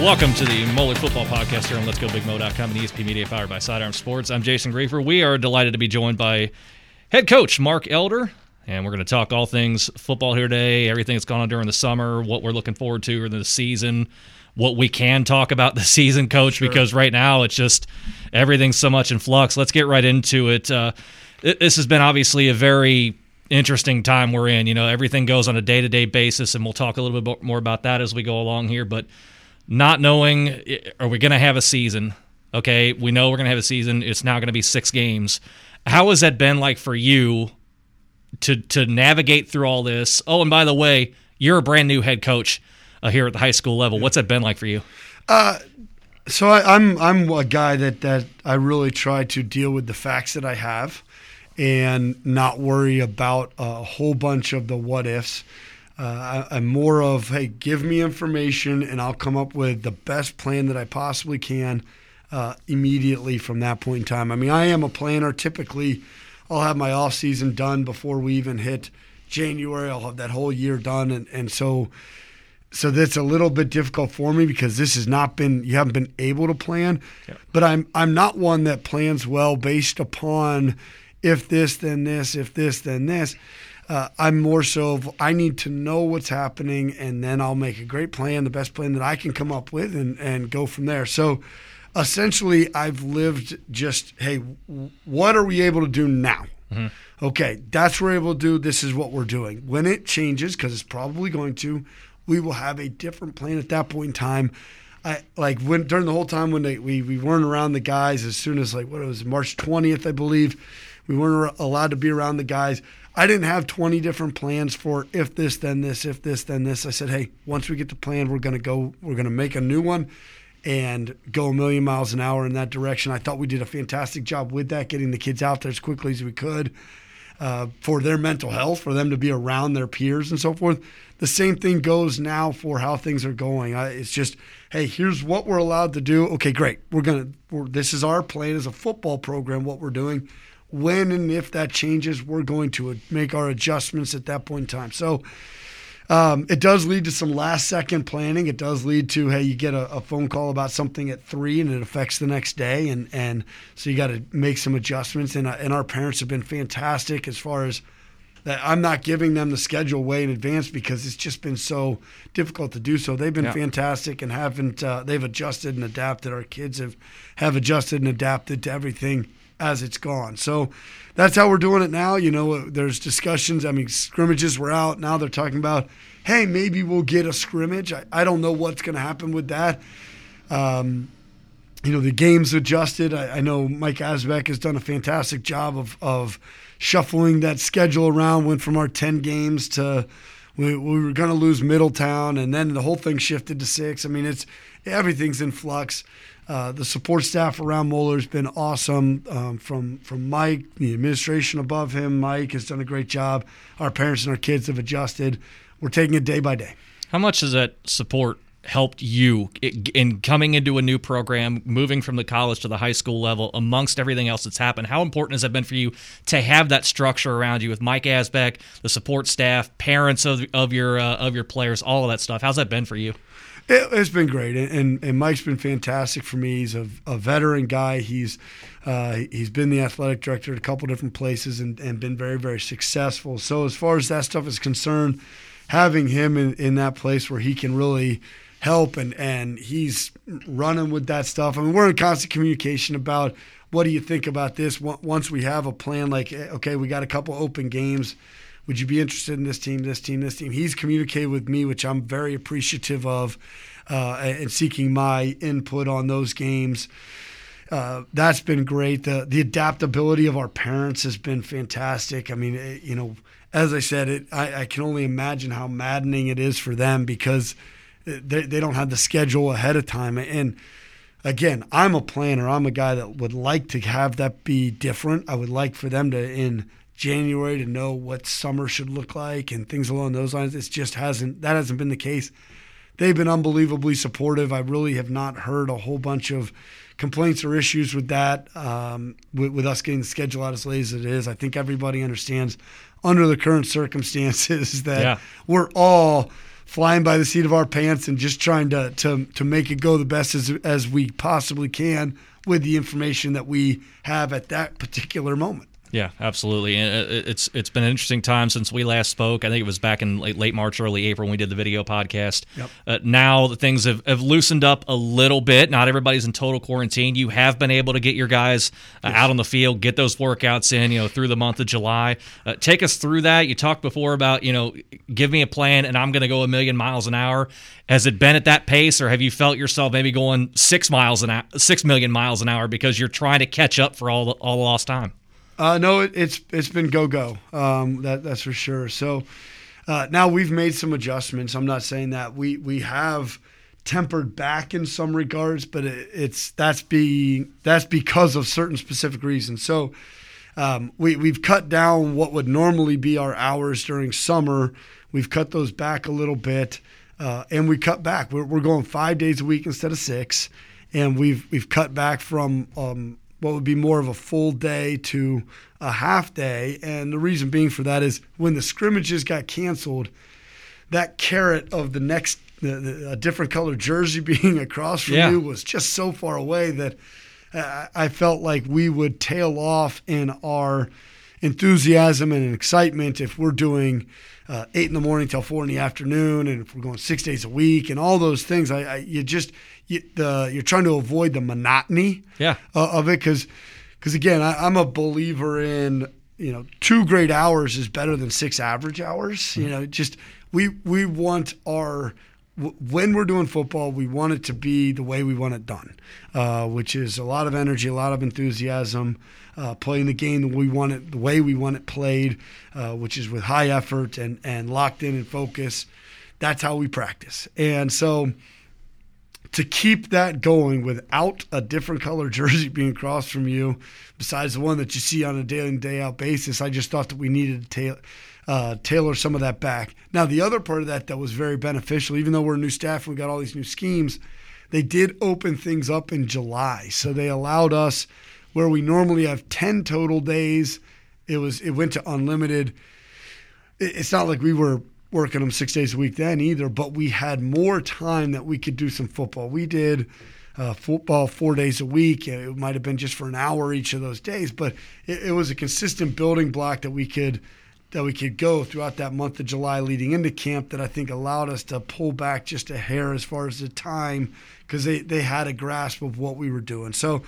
Welcome to the Moeller Football Podcast here on Let's Go Let'sGoBigMo.com and ESP Media powered by Sidearm Sports. I'm Jason Griefer. We are delighted to be joined by head coach Mark Elder, and we're going to talk all things football here today, everything that's gone on during the summer, what we're looking forward to in the season, what we can talk about the season, coach, sure. because right now it's just everything's so much in flux. Let's get right into it. Uh, this has been obviously a very interesting time we're in. You know, everything goes on a day to day basis, and we'll talk a little bit more about that as we go along here. But not knowing are we going to have a season? Okay, we know we're going to have a season. It's now going to be six games. How has that been like for you to to navigate through all this? Oh, and by the way, you're a brand new head coach uh, here at the high school level. What's that been like for you? Uh, so I, I'm I'm a guy that that I really try to deal with the facts that I have, and not worry about a whole bunch of the what ifs. Uh, I, am more of, hey, give me information and I'll come up with the best plan that I possibly can uh, immediately from that point in time. I mean, I am a planner. Typically, I'll have my off season done before we even hit January. I'll have that whole year done, and and so so that's a little bit difficult for me because this has not been you haven't been able to plan. Yeah. But I'm I'm not one that plans well based upon if this then this, if this then this. Uh, I'm more so of I need to know what's happening, and then I'll make a great plan, the best plan that I can come up with, and and go from there. So, essentially, I've lived just hey, what are we able to do now? Mm-hmm. Okay, that's what we're able to do. This is what we're doing. When it changes, because it's probably going to, we will have a different plan at that point in time. I like when during the whole time when they, we we weren't around the guys as soon as like what it was March 20th, I believe, we weren't allowed to be around the guys. I didn't have 20 different plans for if this, then this, if this, then this. I said, hey, once we get the plan, we're going to go, we're going to make a new one and go a million miles an hour in that direction. I thought we did a fantastic job with that, getting the kids out there as quickly as we could uh, for their mental health, for them to be around their peers and so forth. The same thing goes now for how things are going. I, it's just, hey, here's what we're allowed to do. Okay, great. We're going to, this is our plan as a football program, what we're doing when and if that changes, we're going to make our adjustments at that point in time. So um, it does lead to some last second planning. It does lead to hey, you get a, a, phone call about something at three and it affects the next day, and and so you got to make some adjustments. And uh, and our parents have been fantastic as far as that. I'm not giving them the schedule way in advance because it's just been so difficult to do so. They've been yeah. fantastic and haven't uh, they've adjusted and adapted. Our kids have have adjusted and adapted to everything as it's gone. So that's how we're doing it now. You know, there's discussions. I mean, scrimmages were out. Now they're talking about, hey, maybe we'll get a scrimmage. I, I don't know what's going to happen with that. Um, you know, the game's adjusted. I, I, know Mike Asbeck has done a fantastic job of, of shuffling that schedule around. Went from our 10 games to we, we were going to lose Middletown, and then the whole thing shifted to six. I mean, it's everything's in flux. Uh, the support staff around Moeller has been awesome. Um, from from Mike, the administration above him, Mike has done a great job. Our parents and our kids have adjusted. We're taking it day by day. How much does that support helped you in coming into a new program, moving from the college to the high school level, amongst everything else that's happened? How important has that been for you to have that structure around you with Mike Asbeck, the support staff, parents of, of your uh, of your players, all of that stuff? How's that been for you? It, has been great, and, and Mike's been fantastic for me. He's a, a veteran guy. He's uh, he's been the athletic director at a couple different places and, and been very very successful. So as far as that stuff is concerned, having him in, in that place where he can really help and and he's running with that stuff. I mean, we're in constant communication about what do you think about this once we have a plan. Like, eh, okay, we got a couple open games would you be interested in this team, this team, this team? He's communicated with me, which I'm very appreciative of, uh, and seeking my input on those games. Uh, that's been great. The the adaptability of our parents has been fantastic. I mean, it, eh, you know, as I said, it I, I, can only imagine how maddening it is for them because they, they don't have the schedule ahead of time. And again, I'm a planner. I'm a guy that would like to have that be different. I would like for them to in January to know what summer should look like and things along those lines. It just hasn't that hasn't been the case. They've been unbelievably supportive. I really have not heard a whole bunch of complaints or issues with that. Um, with, with, us getting the schedule out as late as it is, I think everybody understands under the current circumstances that yeah. we're all flying by the seat of our pants and just trying to to to make it go the best as as we possibly can with the information that we have at that particular moment. Yeah, absolutely. And it's it's been an interesting time since we last spoke. I think it was back in late, late March, early April when we did the video podcast. Yep. Uh, now things have, have loosened up a little bit. Not everybody's in total quarantine. You have been able to get your guys uh, yes. out on the field, get those workouts in, you know, through the month of July. Uh, take us through that. You talked before about, you know, give me a plan and I'm going to go a million miles an hour. Has it been at that pace, or have you felt yourself maybe going six miles an hour, six million miles an hour because you're trying to catch up for all the, all the lost time? Uh, no, it, it's it's been go go. Um, that that's for sure. So uh, now we've made some adjustments. I'm not saying that we we have tempered back in some regards, but it, it's that's be that's because of certain specific reasons. So um, we we've cut down what would normally be our hours during summer. We've cut those back a little bit, uh, and we cut back. We're, we're going five days a week instead of six, and we've we've cut back from um, what would be more of a full day to a half day. And the reason being for that is when the scrimmages got canceled, that carrot of the next the, the, a different color jersey being across from yeah. you was just so far away that I felt like we would tail off in our enthusiasm and excitement if we're doing uh, eight in the morning till four in the afternoon, and if we're going six days a week, and all those things. I, I you just you, the you're trying to avoid the monotony yeah. uh, of it because because again I, I'm a believer in you know two great hours is better than six average hours. Mm-hmm. You know, just we we want our when we're doing football, we want it to be the way we want it done, uh, which is a lot of energy, a lot of enthusiasm, uh, playing the game the way we want it, the way we want it played, uh, which is with high effort and and locked in and focus. That's how we practice, and so to keep that going without a different color jersey being across from you, besides the one that you see on a day in day out basis, I just thought that we needed to uh, tailor some of that back. Now, the other part of that that was very beneficial, even though we're new staff and we got all these new schemes, they did open things up in July, so they allowed us where we normally have ten total days. It was it went to unlimited. It's not like we were working them six days a week then either, but we had more time that we could do some football. We did uh, football four days a week. It might have been just for an hour each of those days, but it, it, was a consistent building block that we could that we could go throughout that month of July leading into camp that I think allowed us to pull back just a hair as far as the time because they, they had a grasp of what we were doing. So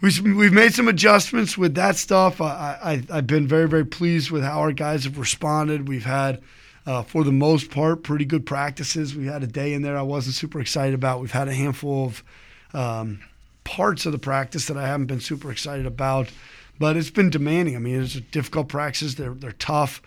we've, made some adjustments with that stuff. I, I, I've been very, very pleased with how our guys have responded. We've had – uh, for the most part, pretty good practices. We had a day in there I wasn't super excited about. We've had a handful of um, parts of the practice that I haven't been super excited about, but it's been demanding. I mean, it's a difficult practices. They're they're tough.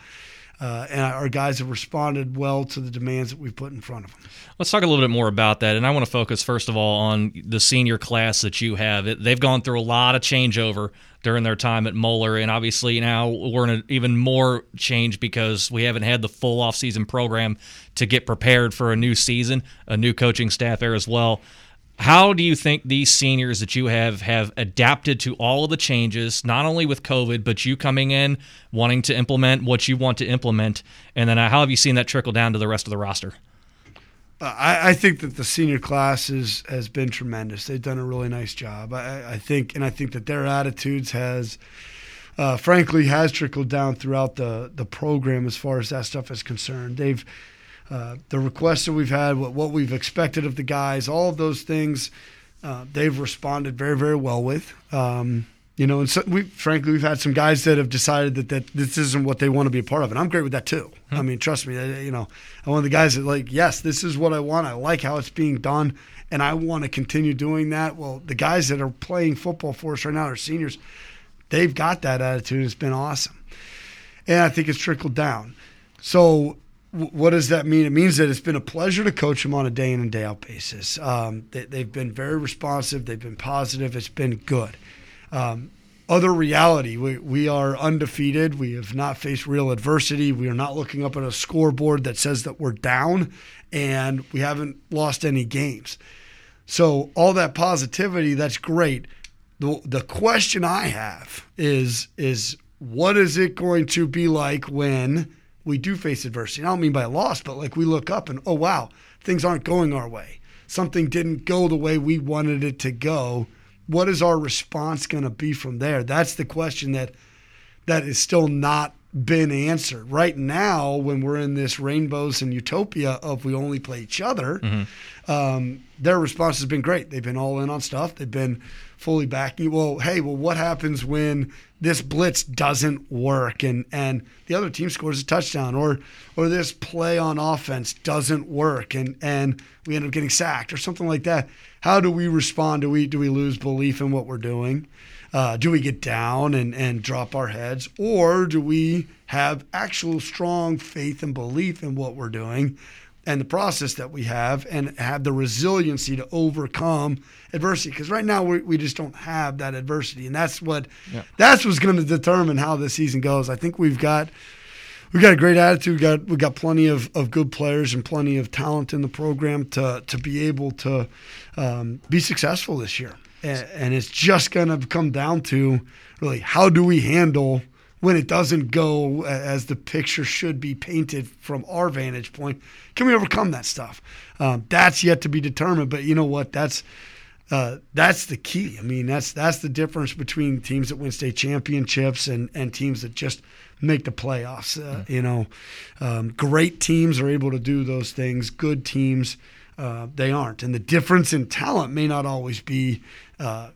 Uh, and our guys have responded well to the demands that we've put in front of them. Let's talk a little bit more about that. And I want to focus, first of all, on the senior class that you have. It, they've gone through a lot of changeover during their time at Moeller. And obviously now we're in an even more change because we haven't had the full offseason program to get prepared for a new season, a new coaching staff there as well. How do you think these seniors that you have have adapted to all of the changes, not only with COVID, but you coming in wanting to implement what you want to implement, and then uh, how have you seen that trickle down to the rest of the roster? I, I, think that the senior class is, has been tremendous. They've done a really nice job. I, I think, and I think that their attitudes has, uh, frankly, has trickled down throughout the the program as far as that stuff is concerned. They've uh, the requests that we've had, what, what, we've expected of the guys, all of those things, uh, they've responded very, very well with. Um, you know, and so we, frankly, we've had some guys that have decided that, that this isn't what they want to be a part of, and I'm great with that too. Hmm. I mean, trust me, you know, I'm one of the guys that like, yes, this is what I want. I like how it's being done, and I want to continue doing that. Well, the guys that are playing football for us right now are seniors. They've got that attitude. It's been awesome, and I think it's trickled down. So what does that mean? It means that it's been a pleasure to coach them on a day in and day out basis. Um, they, have been very responsive. They've been positive. It's been good. Um, other reality, we, we are undefeated. We have not faced real adversity. We are not looking up at a scoreboard that says that we're down, and we haven't lost any games. So all that positivity, that's great. The, the question I have is is what is it going to be like when we do face adversity. I don't mean by a loss, but like we look up and oh wow, things aren't going our way. Something didn't go the way we wanted it to go. What is our response going to be from there? That's the question that that is still not been answered. Right now, when we're in this rainbows and utopia of we only play each other, mm-hmm. um, their response has been great. They've been all in on stuff. They've been fully backing. Well, hey, well, what happens when this blitz doesn't work and and the other team scores a touchdown, or or this play on offense doesn't work and and we end up getting sacked or something like that? How do we respond? Do we do we lose belief in what we're doing? Uh, do we get down and, and drop our heads, or do we have actual strong faith and belief in what we're doing and the process that we have and have the resiliency to overcome adversity? Because right now we, we just don't have that adversity, and that's what yeah. that's what's going to determine how the season goes. I think we've got we've got a great attitude. We got we got plenty of, of good players and plenty of talent in the program to to be able to um, be successful this year and, it's just going to come down to really how do we handle when it doesn't go as the picture should be painted from our vantage point. Can we overcome that stuff? Um, that's yet to be determined. But you know what? That's uh, that's the key. I mean, that's that's the difference between teams that win state championships and and teams that just make the playoffs. Uh, mm-hmm. You know, um, great teams are able to do those things. Good teams uh, they aren't. And the difference in talent may not always be uh,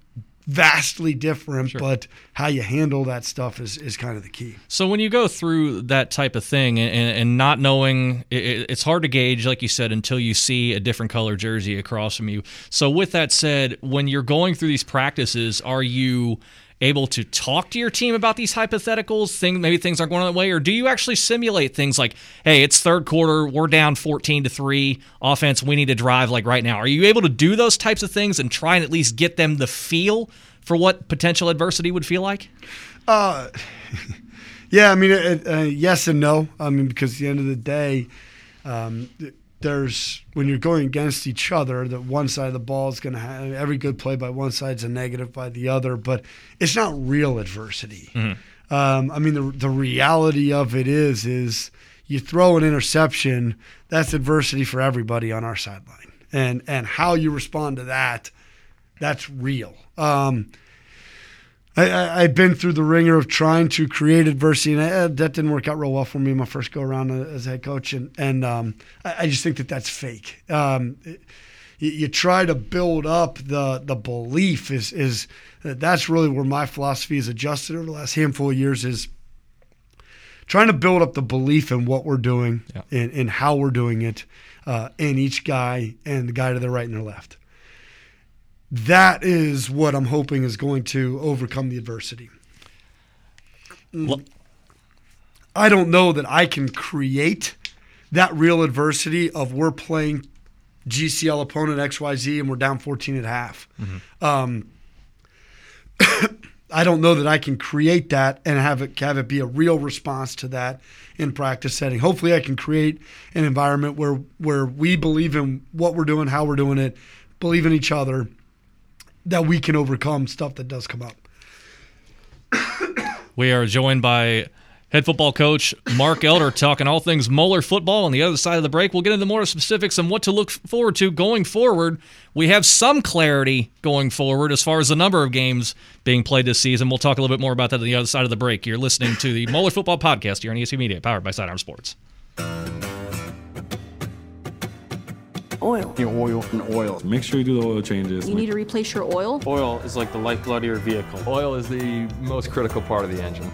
vastly different, sure. but how you handle that stuff is, is kind of the key. So when you go through that type of thing and, and not knowing, it, it's hard to gauge, like you said, until you see a different color jersey across from you. So with that said, when you're going through these practices, are you – able to talk to your team about these hypotheticals? Thing maybe things aren't going that way, or do you actually simulate things like, hey, it's third quarter, we're down fourteen to three, offense, we need to drive like right now. Are you able to do those types of things and try and at least get them the feel for what potential adversity would feel like? Uh, yeah, I mean, uh, yes and no. I mean, because at the end of the day. Um, there's when you're going against each other that one side of the ball is going to have every good play by one side is a negative by the other but it's not real adversity. Mm-hmm. um, i mean the, the reality of it is is you throw an interception that's adversity for everybody on our sideline. And and how you respond to that that's real. Um, I, have been through the ringer of trying to create adversity, and I, uh, that didn't work out real well for me my first go around as head coach. And, and um, I, I, just think that that's fake. Um, it, you, try to build up the the belief is is that's really where my philosophy has adjusted over the last handful of years is trying to build up the belief in what we're doing yeah. and, and how we're doing it uh, in each guy and the guy to the right and the left that is what I'm hoping is going to overcome the adversity. Well, I don't know that I can create that real adversity of we're playing GCL opponent XYZ and we're down 14 and a half. Mm-hmm. Um, I don't know that I can create that and have it have it be a real response to that in practice setting. Hopefully, I can create an environment where where we believe in what we're doing, how we're doing it, believe in each other, that we can overcome stuff that does come up. we are joined by head football coach Mark Elder talking all things Moeller football. On the other side of the break, we'll get into more specifics on what to look forward to going forward. We have some clarity going forward as far as the number of games being played this season. We'll talk a little bit more about that on the other side of the break. You're listening to the Moeller Football Podcast here on ESP Media, powered by Sidearm Sports oil. Your oil and oil. Make sure you do the oil changes. You need to replace your oil. Oil is like the lifeblood of your vehicle. Oil is the most critical part of the engine.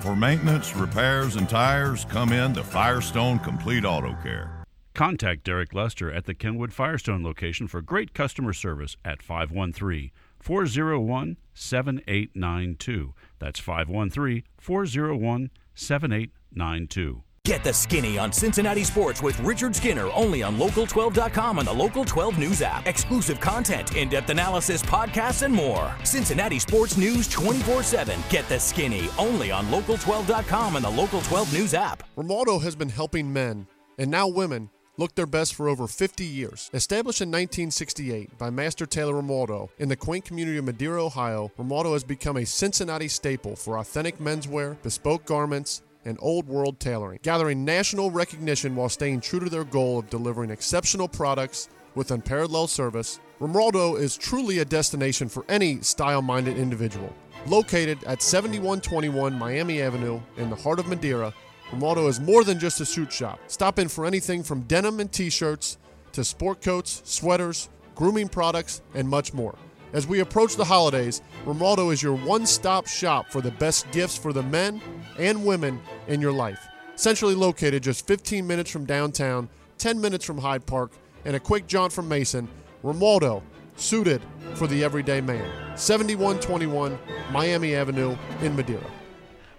For maintenance, repairs, and tires, come in to Firestone Complete Auto Care. Contact Derek Lester at the Kenwood Firestone location for great customer service at 513 401 7892. That's 513 401 7892. Get the skinny on Cincinnati sports with Richard Skinner only on Local12.com and the Local 12 News app. Exclusive content, in depth analysis, podcasts, and more. Cincinnati sports news 24 7. Get the skinny only on Local12.com and the Local 12 News app. Romualdo has been helping men, and now women, look their best for over 50 years. Established in 1968 by Master Tailor Romualdo in the quaint community of Madeira, Ohio, Romualdo has become a Cincinnati staple for authentic menswear, bespoke garments, and Old World Tailoring, gathering national recognition while staying true to their goal of delivering exceptional products with unparalleled service. Romualdo is truly a destination for any style minded individual. Located at 7121 Miami Avenue in the heart of Madeira, Romualdo is more than just a suit shop. Stop in for anything from denim and t shirts to sport coats, sweaters, grooming products, and much more. As we approach the holidays, Romualdo is your one stop shop for the best gifts for the men and women in your life. Centrally located just 15 minutes from downtown, 10 minutes from Hyde Park, and a quick jaunt from Mason, Romualdo, suited for the everyday man. 7121 Miami Avenue in Madeira.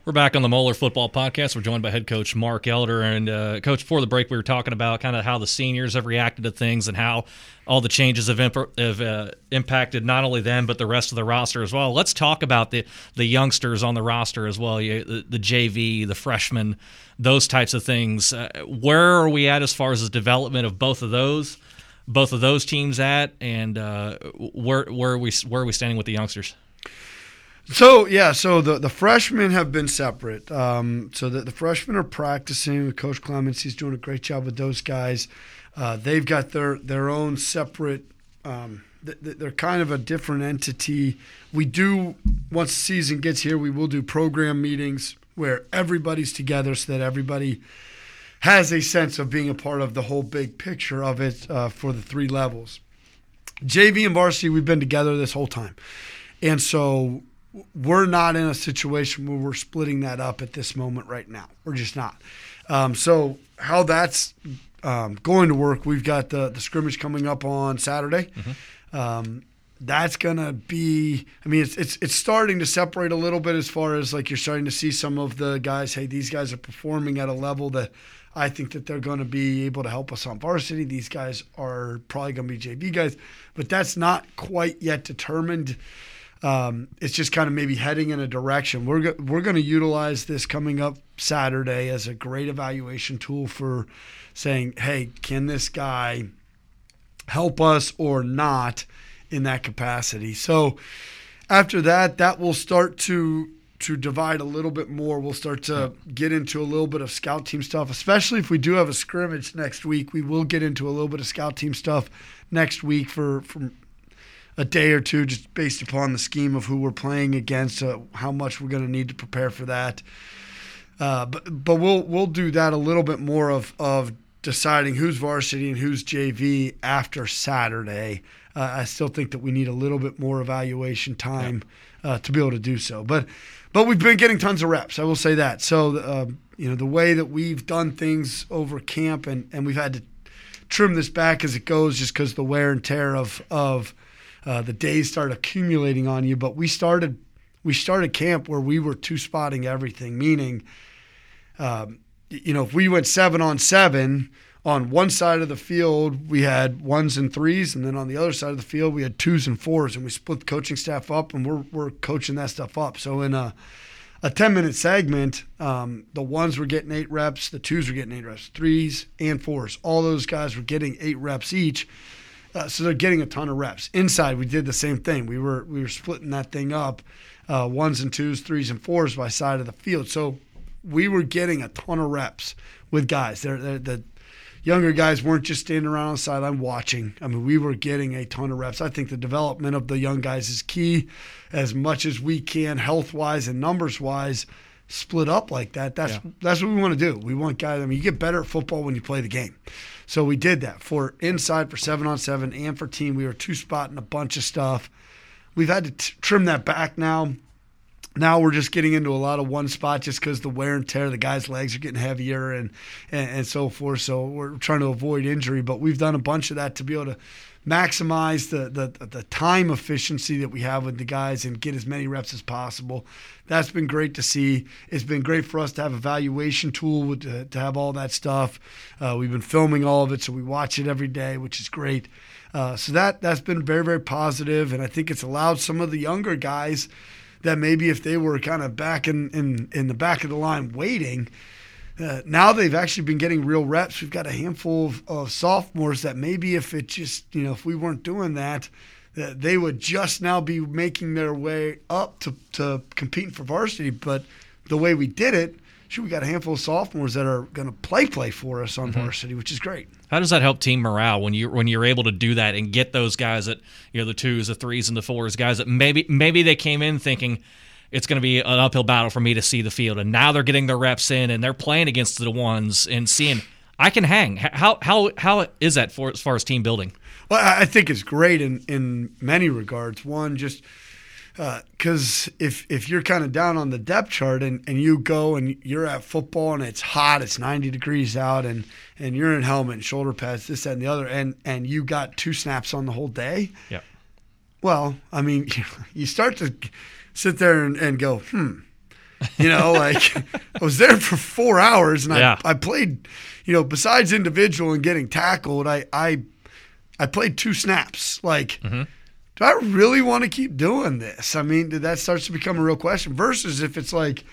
We're back on the Moeller Football Podcast. We're joined by head coach Mark Elder. And, uh, coach, before the break, we were talking about kind of how the seniors have reacted to things and how all the changes have, imp- have uh, impacted not only them, but the rest of the roster as well. Let's talk about the, the youngsters on the roster as well the, the JV, the freshmen, those types of things. Uh, where are we at as far as the development of both of those? Both of those teams at, and uh, where where are we where are we standing with the youngsters? So yeah, so the, the freshmen have been separate. Um, so the, the freshmen are practicing. With Coach Clements, he's doing a great job with those guys. Uh, they've got their their own separate. Um, they're kind of a different entity. We do once the season gets here, we will do program meetings where everybody's together so that everybody has a sense of being a part of the whole big picture of it uh, for the three levels. JV and varsity, we've been together this whole time, and so we're not in a situation where we're splitting that up at this moment right now. We're just not. Um, so how that's um, going to work, we've got the, the scrimmage coming up on Saturday. Mm-hmm. Um, that's gonna be. I mean, it's, it's it's starting to separate a little bit as far as like you're starting to see some of the guys. Hey, these guys are performing at a level that I think that they're going to be able to help us on varsity. These guys are probably going to be JV guys, but that's not quite yet determined. Um, it's just kind of maybe heading in a direction. We're go- we're going to utilize this coming up Saturday as a great evaluation tool for saying, hey, can this guy help us or not in that capacity? So after that, that will start to to divide a little bit more. We'll start to get into a little bit of scout team stuff, especially if we do have a scrimmage next week. We will get into a little bit of scout team stuff next week for from a day or two, just based upon the scheme of who we're playing against, uh, how much we're going to need to prepare for that. Uh, but but we'll we'll do that a little bit more of of deciding who's varsity and who's JV after Saturday. Uh, I still think that we need a little bit more evaluation time uh, to be able to do so. But but we've been getting tons of reps. I will say that. So uh, you know the way that we've done things over camp and and we've had to trim this back as it goes, just because the wear and tear of of uh, the days start accumulating on you. But we started we started camp where we were two spotting everything, meaning, um, you know, if we went seven on seven on one side of the field, we had ones and threes, and then on the other side of the field, we had twos and fours, and we split the coaching staff up, and we're we're coaching that stuff up. So in a a 10 minute segment, um, the ones were getting eight reps, the twos were getting eight reps, threes and fours. All those guys were getting eight reps each. Uh, so they're getting a ton of reps. Inside, we did the same thing. We were we were splitting that thing up, uh, ones and twos, threes and fours by side of the field. So we were getting a ton of reps with guys. They're, they're, the younger guys weren't just standing around on the sideline watching. I mean, we were getting a ton of reps. I think the development of the young guys is key. As much as we can, health wise and numbers wise, split up like that. That's yeah. that's what we want to do. We want guys. I mean, you get better at football when you play the game. So we did that for inside for seven on seven and for team. We were two spotting a bunch of stuff. We've had to t- trim that back now. Now we're just getting into a lot of one spot just because the wear and tear, the guys' legs are getting heavier and, and, and so forth. So we're trying to avoid injury, but we've done a bunch of that to be able to maximize the, the, the time efficiency that we have with the guys and get as many reps as possible. That's been great to see. It's been great for us to have evaluation tool with, to, to have all that stuff. Uh, we've been filming all of it, so we watch it every day, which is great. Uh, so that that's been very very positive, and I think it's allowed some of the younger guys that maybe if they were kind of back in, in, in the back of the line waiting, uh, now they've actually been getting real reps. We've got a handful of, of, sophomores that maybe if it just, you know, if we weren't doing that, uh, they would just now be making their way up to, to competing for varsity. But the way we did it shoot, we got a handful of sophomores that are going to play play for us on Mm-hmm. varsity, which is great. How does that help team morale when you when you're able to do that and get those guys that you know the twos, the threes, and the fours, guys that maybe maybe they came in thinking it's going to be an uphill battle for me to see the field, and now they're getting their reps in and they're playing against the ones and seeing I can hang. How how how is that for as far as team building? Well, I I think it's great in, in many regards. One, just because if if you're kind of down on the depth chart and, and you go and you're at football and it's hot, it's 90 degrees out, and and you're in helmet and shoulder pads, this that and the other, and and you got two snaps on the whole day. Yeah. Well, I mean, you start to sit there and, and go, hmm. You know, like I was there for four hours and Yeah. I, I played, you know, besides individual and getting tackled, I I I played two snaps. Like, Mm-hmm. Do I really want to keep doing this? I mean, that starts to become a real question. Versus if it's like,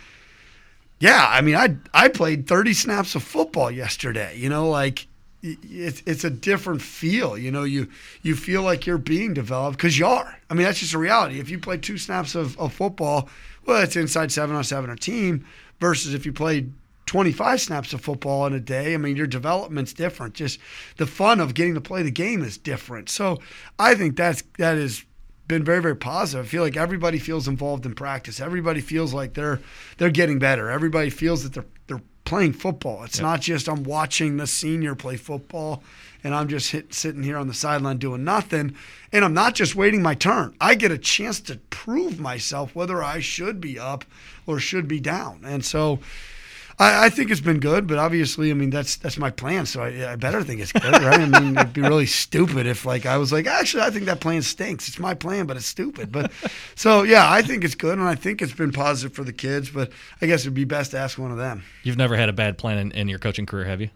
yeah, I mean, I I played 30 snaps of football yesterday. You know, like it's it's a different feel. You know, you you feel like you're being developed because you are. I mean, that's just a reality. If you play two snaps of, of football, well, it's inside seven on seven or team. Versus if you played 25 snaps of football in a day, I mean, your development's different. Just the fun of getting to play the game is different. So I think that's that is been very very positive. I feel like everybody feels involved in practice. Everybody feels like they're they're getting better. Everybody feels that they're they're playing football. It's not just I'm watching the senior play football and I'm just hit, sitting here on the sideline doing nothing and I'm not just waiting my turn. I get a chance to prove myself whether I should be up or should be down. And so I, I think it's been good, but obviously, I mean that's that's my plan, so I, I better think it's good, right? I mean, it'd be really stupid if like I was like, actually, I think that plan stinks. It's my plan, but it's stupid. But so yeah, I think it's good, and I think it's been positive for the kids. But I guess it'd be best to ask one of them. You've never had a bad plan in, in your coaching career, have you?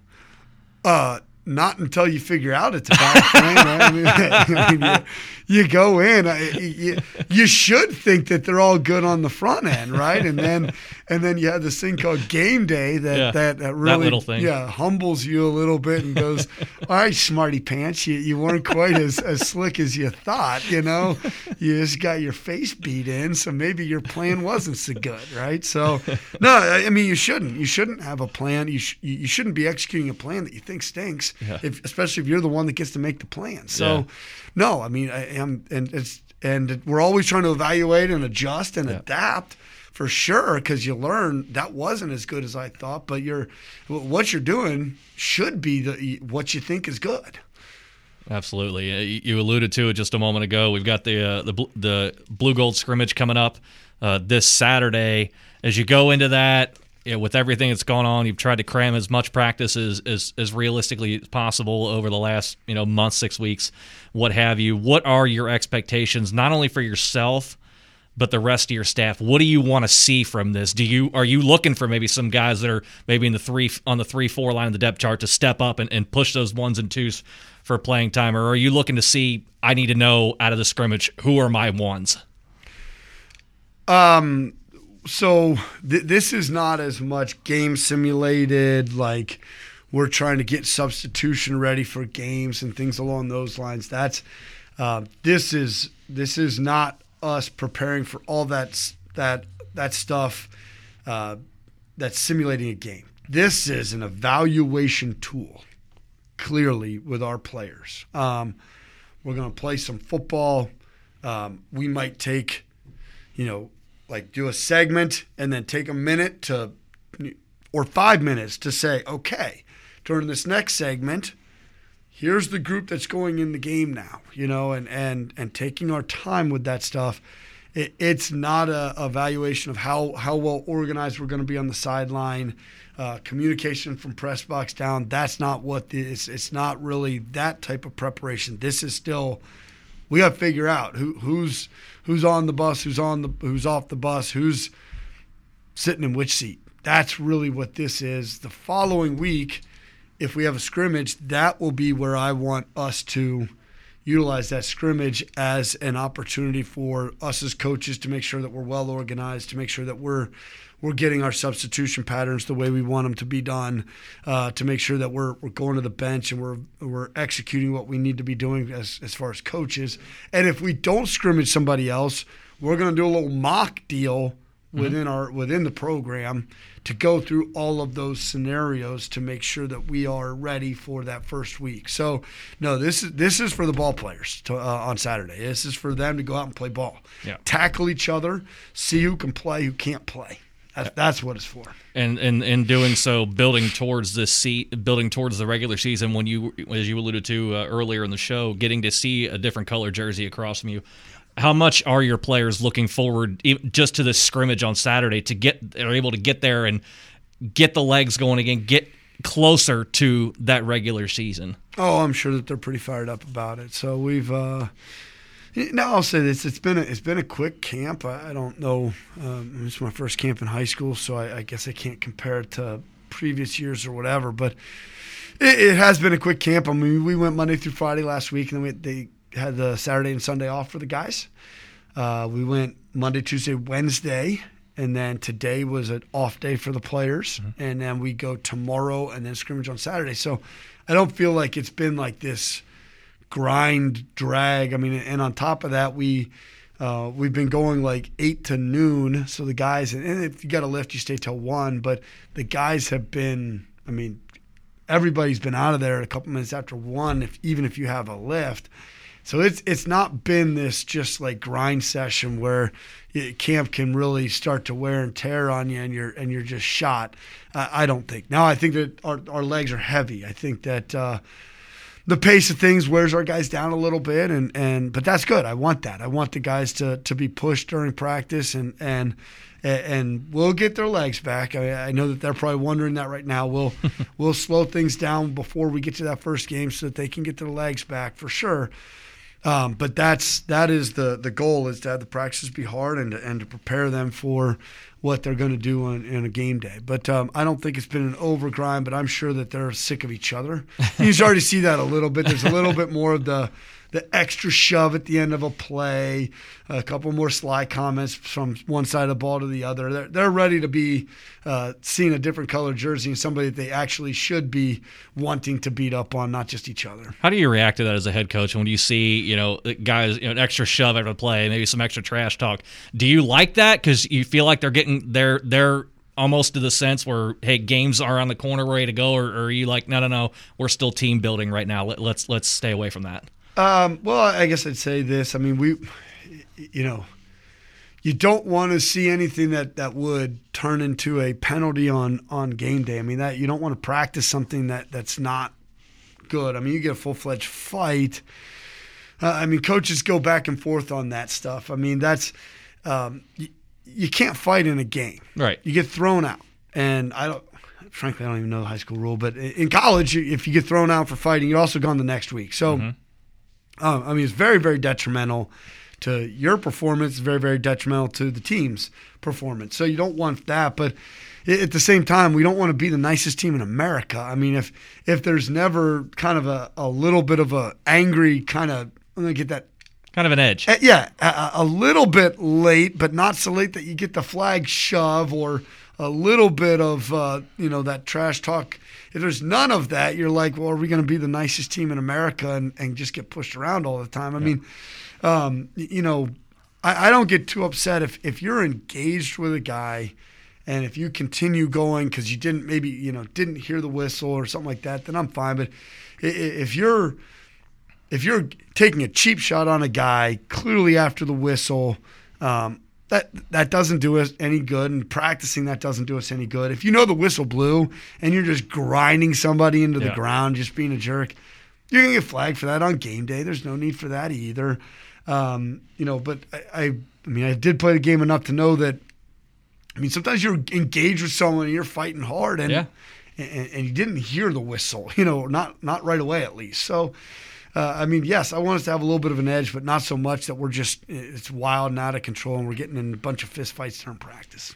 Uh, not until you figure out it's a bad plan. I mean, I mean, you, you go in, you, you should think that they're all good on the front end, right? And then and then you have this thing called game day that Yeah, that, that that really thing. yeah humbles you a little bit and goes, all right, smarty pants, you, you weren't quite as, as slick as you thought, you know. You just got your face beat in, so maybe your plan wasn't so good, right? So no, I mean you shouldn't. You shouldn't have a plan. You sh- you shouldn't be executing a plan that you think stinks, Yeah. if, especially if you're the one that gets to make the plan. So Yeah. no, I mean I am, and it's and we're always trying to evaluate and adjust and adapt for sure because you learn that wasn't as good as I thought, but you're what you're doing should be the what you think is good. Absolutely. Uh, you- alluded to it just a moment ago. We've got the uh, the the blue gold scrimmage coming up uh, this Saturday. As you go into that, you know, with everything that's gone on, you've tried to cram as much practice as, as as realistically as possible over the last you know month, six weeks, what have you. What are your expectations, not only for yourself? but the rest of your staff what do you want to see from this do you are you looking for maybe some guys that are maybe in the three on the three four line of the depth chart to step up and, and push those ones and twos for playing time or are you looking to see i need to know out of the scrimmage who are my ones Um, so th- this is not as much game simulated, like we're trying to get substitution ready for games and things along those lines. That's uh, this is this is not us preparing for all that that that stuff uh, that's simulating a game. This is an evaluation tool, clearly with our players. Um, we're going to play some football. Um, we might take you know, like do a segment and then take a minute to, or five minutes to say, okay, during this next segment, here's the group that's going in the game now, you know, and and and taking our time with that stuff. It, it's not a evaluation of how how well organized we're going to be on the sideline. Uh, communication from press box down. That's not what this. It's not really that type of preparation. This is still we got to figure out who who's who's on the bus, who's on the who's off the bus, who's sitting in which seat. That's really what this is. The following week, if we have a scrimmage, that will be where I want us to utilize that scrimmage as an opportunity for us as coaches to make sure that we're well organized, to make sure that we're we're getting our substitution patterns the way we want them to be done, uh, to make sure that we're, we're going to the bench and we're we're executing what we need to be doing as as far as coaches. And if we don't scrimmage somebody else, we're going to do a little mock deal within our within the program to go through all of those scenarios to make sure that we are ready for that first week. So, no, this is this is for the ball players to, uh, on Saturday. This is for them to go out and play ball, Yeah. tackle each other, see who can play, who can't play. That's, that's what it's for. and and in doing so, building towards this seat, building towards the regular season. When you, as you alluded to uh, earlier in the show, getting to see a different color jersey across from you. How much are your players looking forward just to this scrimmage on Saturday to get are able to get there and get the legs going again, get closer to that regular season? Oh, I'm sure that they're pretty fired up about it. So we've. Uh, now I'll say this: it's been a, it's been a quick camp. I, I don't know. Um, it's my first camp in high school, so I, I guess I can't compare it to previous years or whatever. But it, it has been a quick camp. I mean, we went Monday through Friday last week, and then we, they had the Saturday and Sunday off for the guys. Uh, we went Monday, Tuesday, Wednesday, and then today was an off day for the players, and then we go tomorrow and then scrimmage on Saturday. So I don't feel like it's been like this grind drag. I mean, and on top of that, we uh, we've been going like eight to noon. So the guys, and if you got a lift, you stay till one. But the guys have been. I mean, everybody's been out of there a couple minutes after one. If even if you have a lift. So it's it's not been this just like grind session where camp can really start to wear and tear on you and you're and you're just shot. Uh, I don't think. Now I think that our, our legs are heavy. I think that uh, the pace of things wears our guys down a little bit and and but that's good. I want that. I want the guys to to be pushed during practice and and and we'll get their legs back. I, I know that they're probably wondering that right now. We'll we'll slow things down before we get to that first game so that they can get their legs back for sure. Um, but that's that is the the goal is to have the practices be hard and to, and to prepare them for what they're going to do on, in a game day. But um, I don't think it's been an over grind. But I'm sure that they're sick of each other. You already see that a little bit. There's a little bit more of the the extra shove at the end of a play, a couple more sly comments from one side of the ball to the other. They're, they're ready to be uh, seeing a different color jersey and somebody that they actually should be wanting to beat up on, not just each other. How do you react to that as a head coach when you see, you know, guys, you know, an extra shove after the play, maybe some extra trash talk? Do you like that because you feel like they're getting they're almost to the sense where hey, games are on the corner, ready to go, or, or are you like no, no, no, we're still team building right now. Let, let's let's stay away from that. Um, well, I guess I'd say this. I mean, we, you know, you don't want to see anything that, that would turn into a penalty on, on game day. I mean, that you don't want to practice something that, that's not good. I mean, you get a full fledged fight. Uh, I mean, coaches go back and forth on that stuff. I mean, that's um, you, you can't fight in a game. Right. You get thrown out, and I don't. Frankly, I don't even know the high school rule, but in college, if you get thrown out for fighting, you're also gone the next week. So. Mm-hmm. Um, I mean, it's very, very detrimental to your performance. Very, very detrimental to the team's performance. So you don't want that. But at the same time, we don't want to be the nicest team in America. I mean, if if there's never kind of a, a little bit of a angry kind of, I'm gonna get that. Kind of an edge. Uh, yeah, a, a little bit late, but not so late that you get the flag shove or a little bit of uh, you know that trash talk. If there's none of that, you're like, well, are we going to be the nicest team in America and, and just get pushed around all the time? I yeah. mean, um, you know, I, I don't get too upset if if you're engaged with a guy. And if you continue going because you didn't maybe you know didn't hear the whistle or something like that, then I'm fine. But if you're if you're taking a cheap shot on a guy clearly after the whistle, um, that that doesn't do us any good and practicing that doesn't do us any good if you know the whistle blew and you're just grinding somebody into Yeah. the ground just being a jerk you're gonna get flagged for that on game day there's no need for that either um, you know but I, I i mean i did play the game enough to know that i mean sometimes you're engaged with someone and you're fighting hard and Yeah. and, and you didn't hear the whistle you know not not right away at least so uh, I mean, yes, I want us to have a little bit of an edge, but not so much that we're just it's wild and out of control, and we're getting in a bunch of fist fights during practice.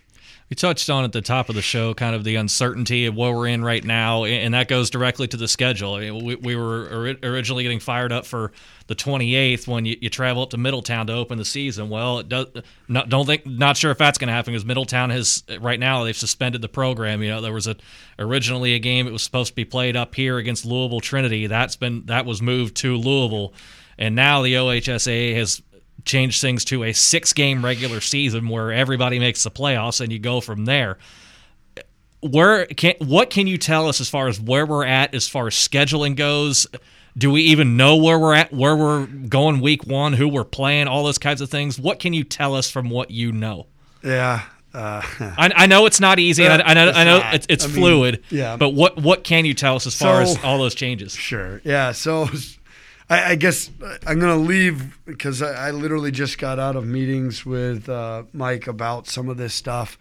We touched on at the top of the show kind of the uncertainty of where we're in right now, and that goes directly to the schedule. We, we were ori- originally getting fired up for the 28th when you, you travel up to Middletown to open the season. Well, it does not don't think not sure if that's going to happen because Middletown has right now they've suspended the program. You know, there was a originally a game it was supposed to be played up here against Louisville Trinity. That's been that was moved to Louisville, and now the OHSAA has change things to a six game regular season where everybody makes the playoffs and you go from there. Where can what can you tell us as far as where we're at as far as scheduling goes? Do we even know where we're at, where we're going week one, who we're playing, all those kinds of things? What can you tell us from what you know? Yeah. Uh, I, I know it's not easy. and I, I know, It's I know it's, it's I mean, fluid. yeah. But what what can you tell us as far So- as all those changes? Sure. Yeah. So I, I guess I'm going to leave because I, I literally just got out of meetings with uh, Mike about some of this stuff.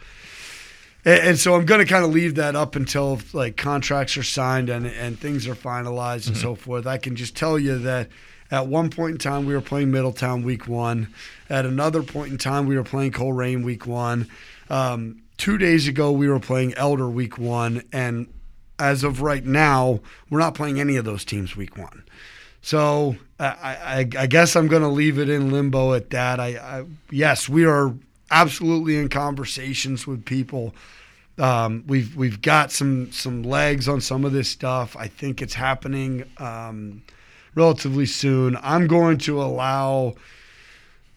And, and so I'm going to kind of leave that up until like contracts are signed and, and things are finalized and so forth. I can just tell you that at one point in time we were playing Middletown week one. At another point in time we were playing Colerain week one. Um, two days ago we were playing Elder week one, and as of right now we're not playing any of those teams week one. So I, I, I guess I'm going to leave it in limbo at that. I, I yes, we are absolutely in conversations with people. Um, we've we've got some some legs on some of this stuff. I think it's happening um, relatively soon. I'm going to allow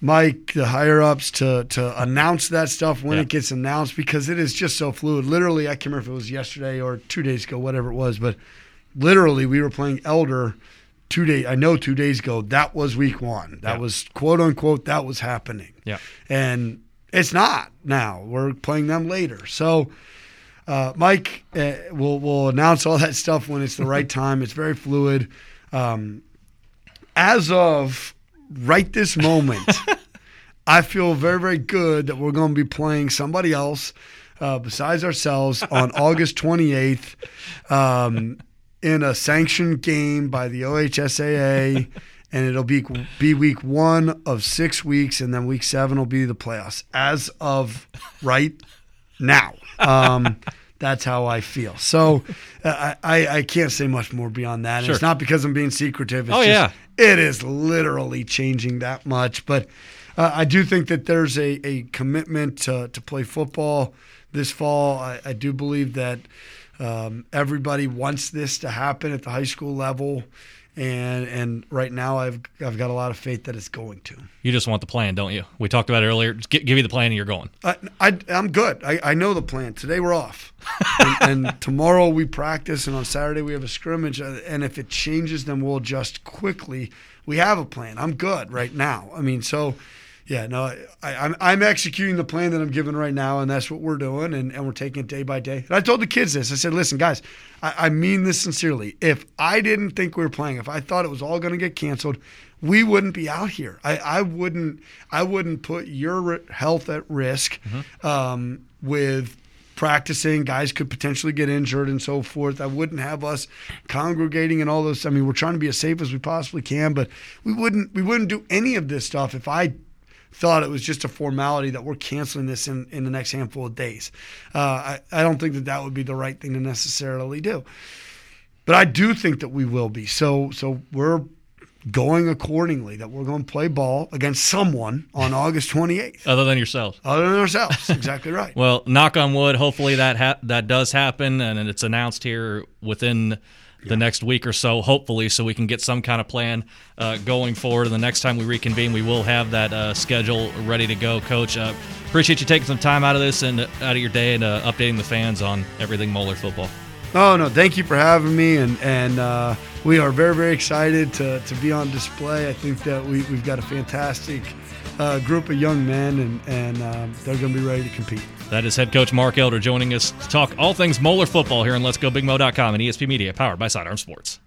Mike, the higher ups, to to announce that stuff when Yeah. it gets announced because it is just so fluid. Literally, I can't remember if it was yesterday or two days ago, whatever it was, but literally we were playing Elder two days. I know two days ago that was week one. That Yeah. was quote unquote that was happening. Yeah. and it's not now. We're playing them later. So. Uh, Mike uh, will will announce all that stuff when it's the right time. It's very fluid. Um, as of right this moment, I feel very very good that we're going to be playing somebody else uh, besides ourselves on August 28th um, in a sanctioned game by the OHSAA. And it'll be be week one of six weeks, and then week seven will be the playoffs. As of right now. Um, that's how I feel. So uh, I, I, I can't say much more beyond that. Sure. It's not because I'm being secretive. It's Oh, just, yeah. It is literally changing that much. But uh, I do think that there's a, a commitment to, to play football this fall. I, I do believe that um, everybody wants this to happen at the high school level. And and right now I've I've got a lot of faith that it's going to. You just want the plan, don't you? We talked about it earlier. Just gi- give you the plan and you're going. I, I, I'm good. I, I know the plan. Today we're off, and, and tomorrow we practice, and on Saturday we have a scrimmage. uh, And if it changes, then we'll adjust quickly. We have a plan. I'm good right now. I mean, so yeah, no, I, I'm I'm executing the plan that I'm given right now, and that's what we're doing, and, and we're taking it day by day. And I told the kids this. I said, listen, guys, I, I mean this sincerely. If I didn't think we were playing, if I thought it was all going to get canceled, we wouldn't be out here. I, I wouldn't I wouldn't put your health at risk um, with practicing. Guys could potentially get injured and so forth. I wouldn't have us congregating and all those. I mean, we're trying to be as safe as we possibly can, but we wouldn't we wouldn't do any of this stuff if I thought it was just a formality that we're canceling this in, in the next handful of days. Uh, I, I don't think that that would be the right thing to necessarily do. But I do think that we will be. So so we're going accordingly. That we're going to play ball against someone on August 28th, Other than yourselves. other than ourselves. exactly right. Well, knock on wood. Hopefully that ha- that does happen, and it's announced here within the next week or so. Hopefully, so we can get some kind of plan uh, going forward. And the next time we reconvene, we will have that uh, schedule ready to go. Coach, uh, appreciate you taking some time out of this and uh, out of your day and uh, updating the fans on everything Moeller football. Oh no, thank you for having me, and and uh, we are very very excited to, to be on display. I think that we we've got a fantastic uh, group of young men, and and um, they're going to be ready to compete. That is head coach Mark Elder joining us to talk all things Moeller football here on Let's Go Big BigMo.com and ESP Media, powered by Sidearm Sports.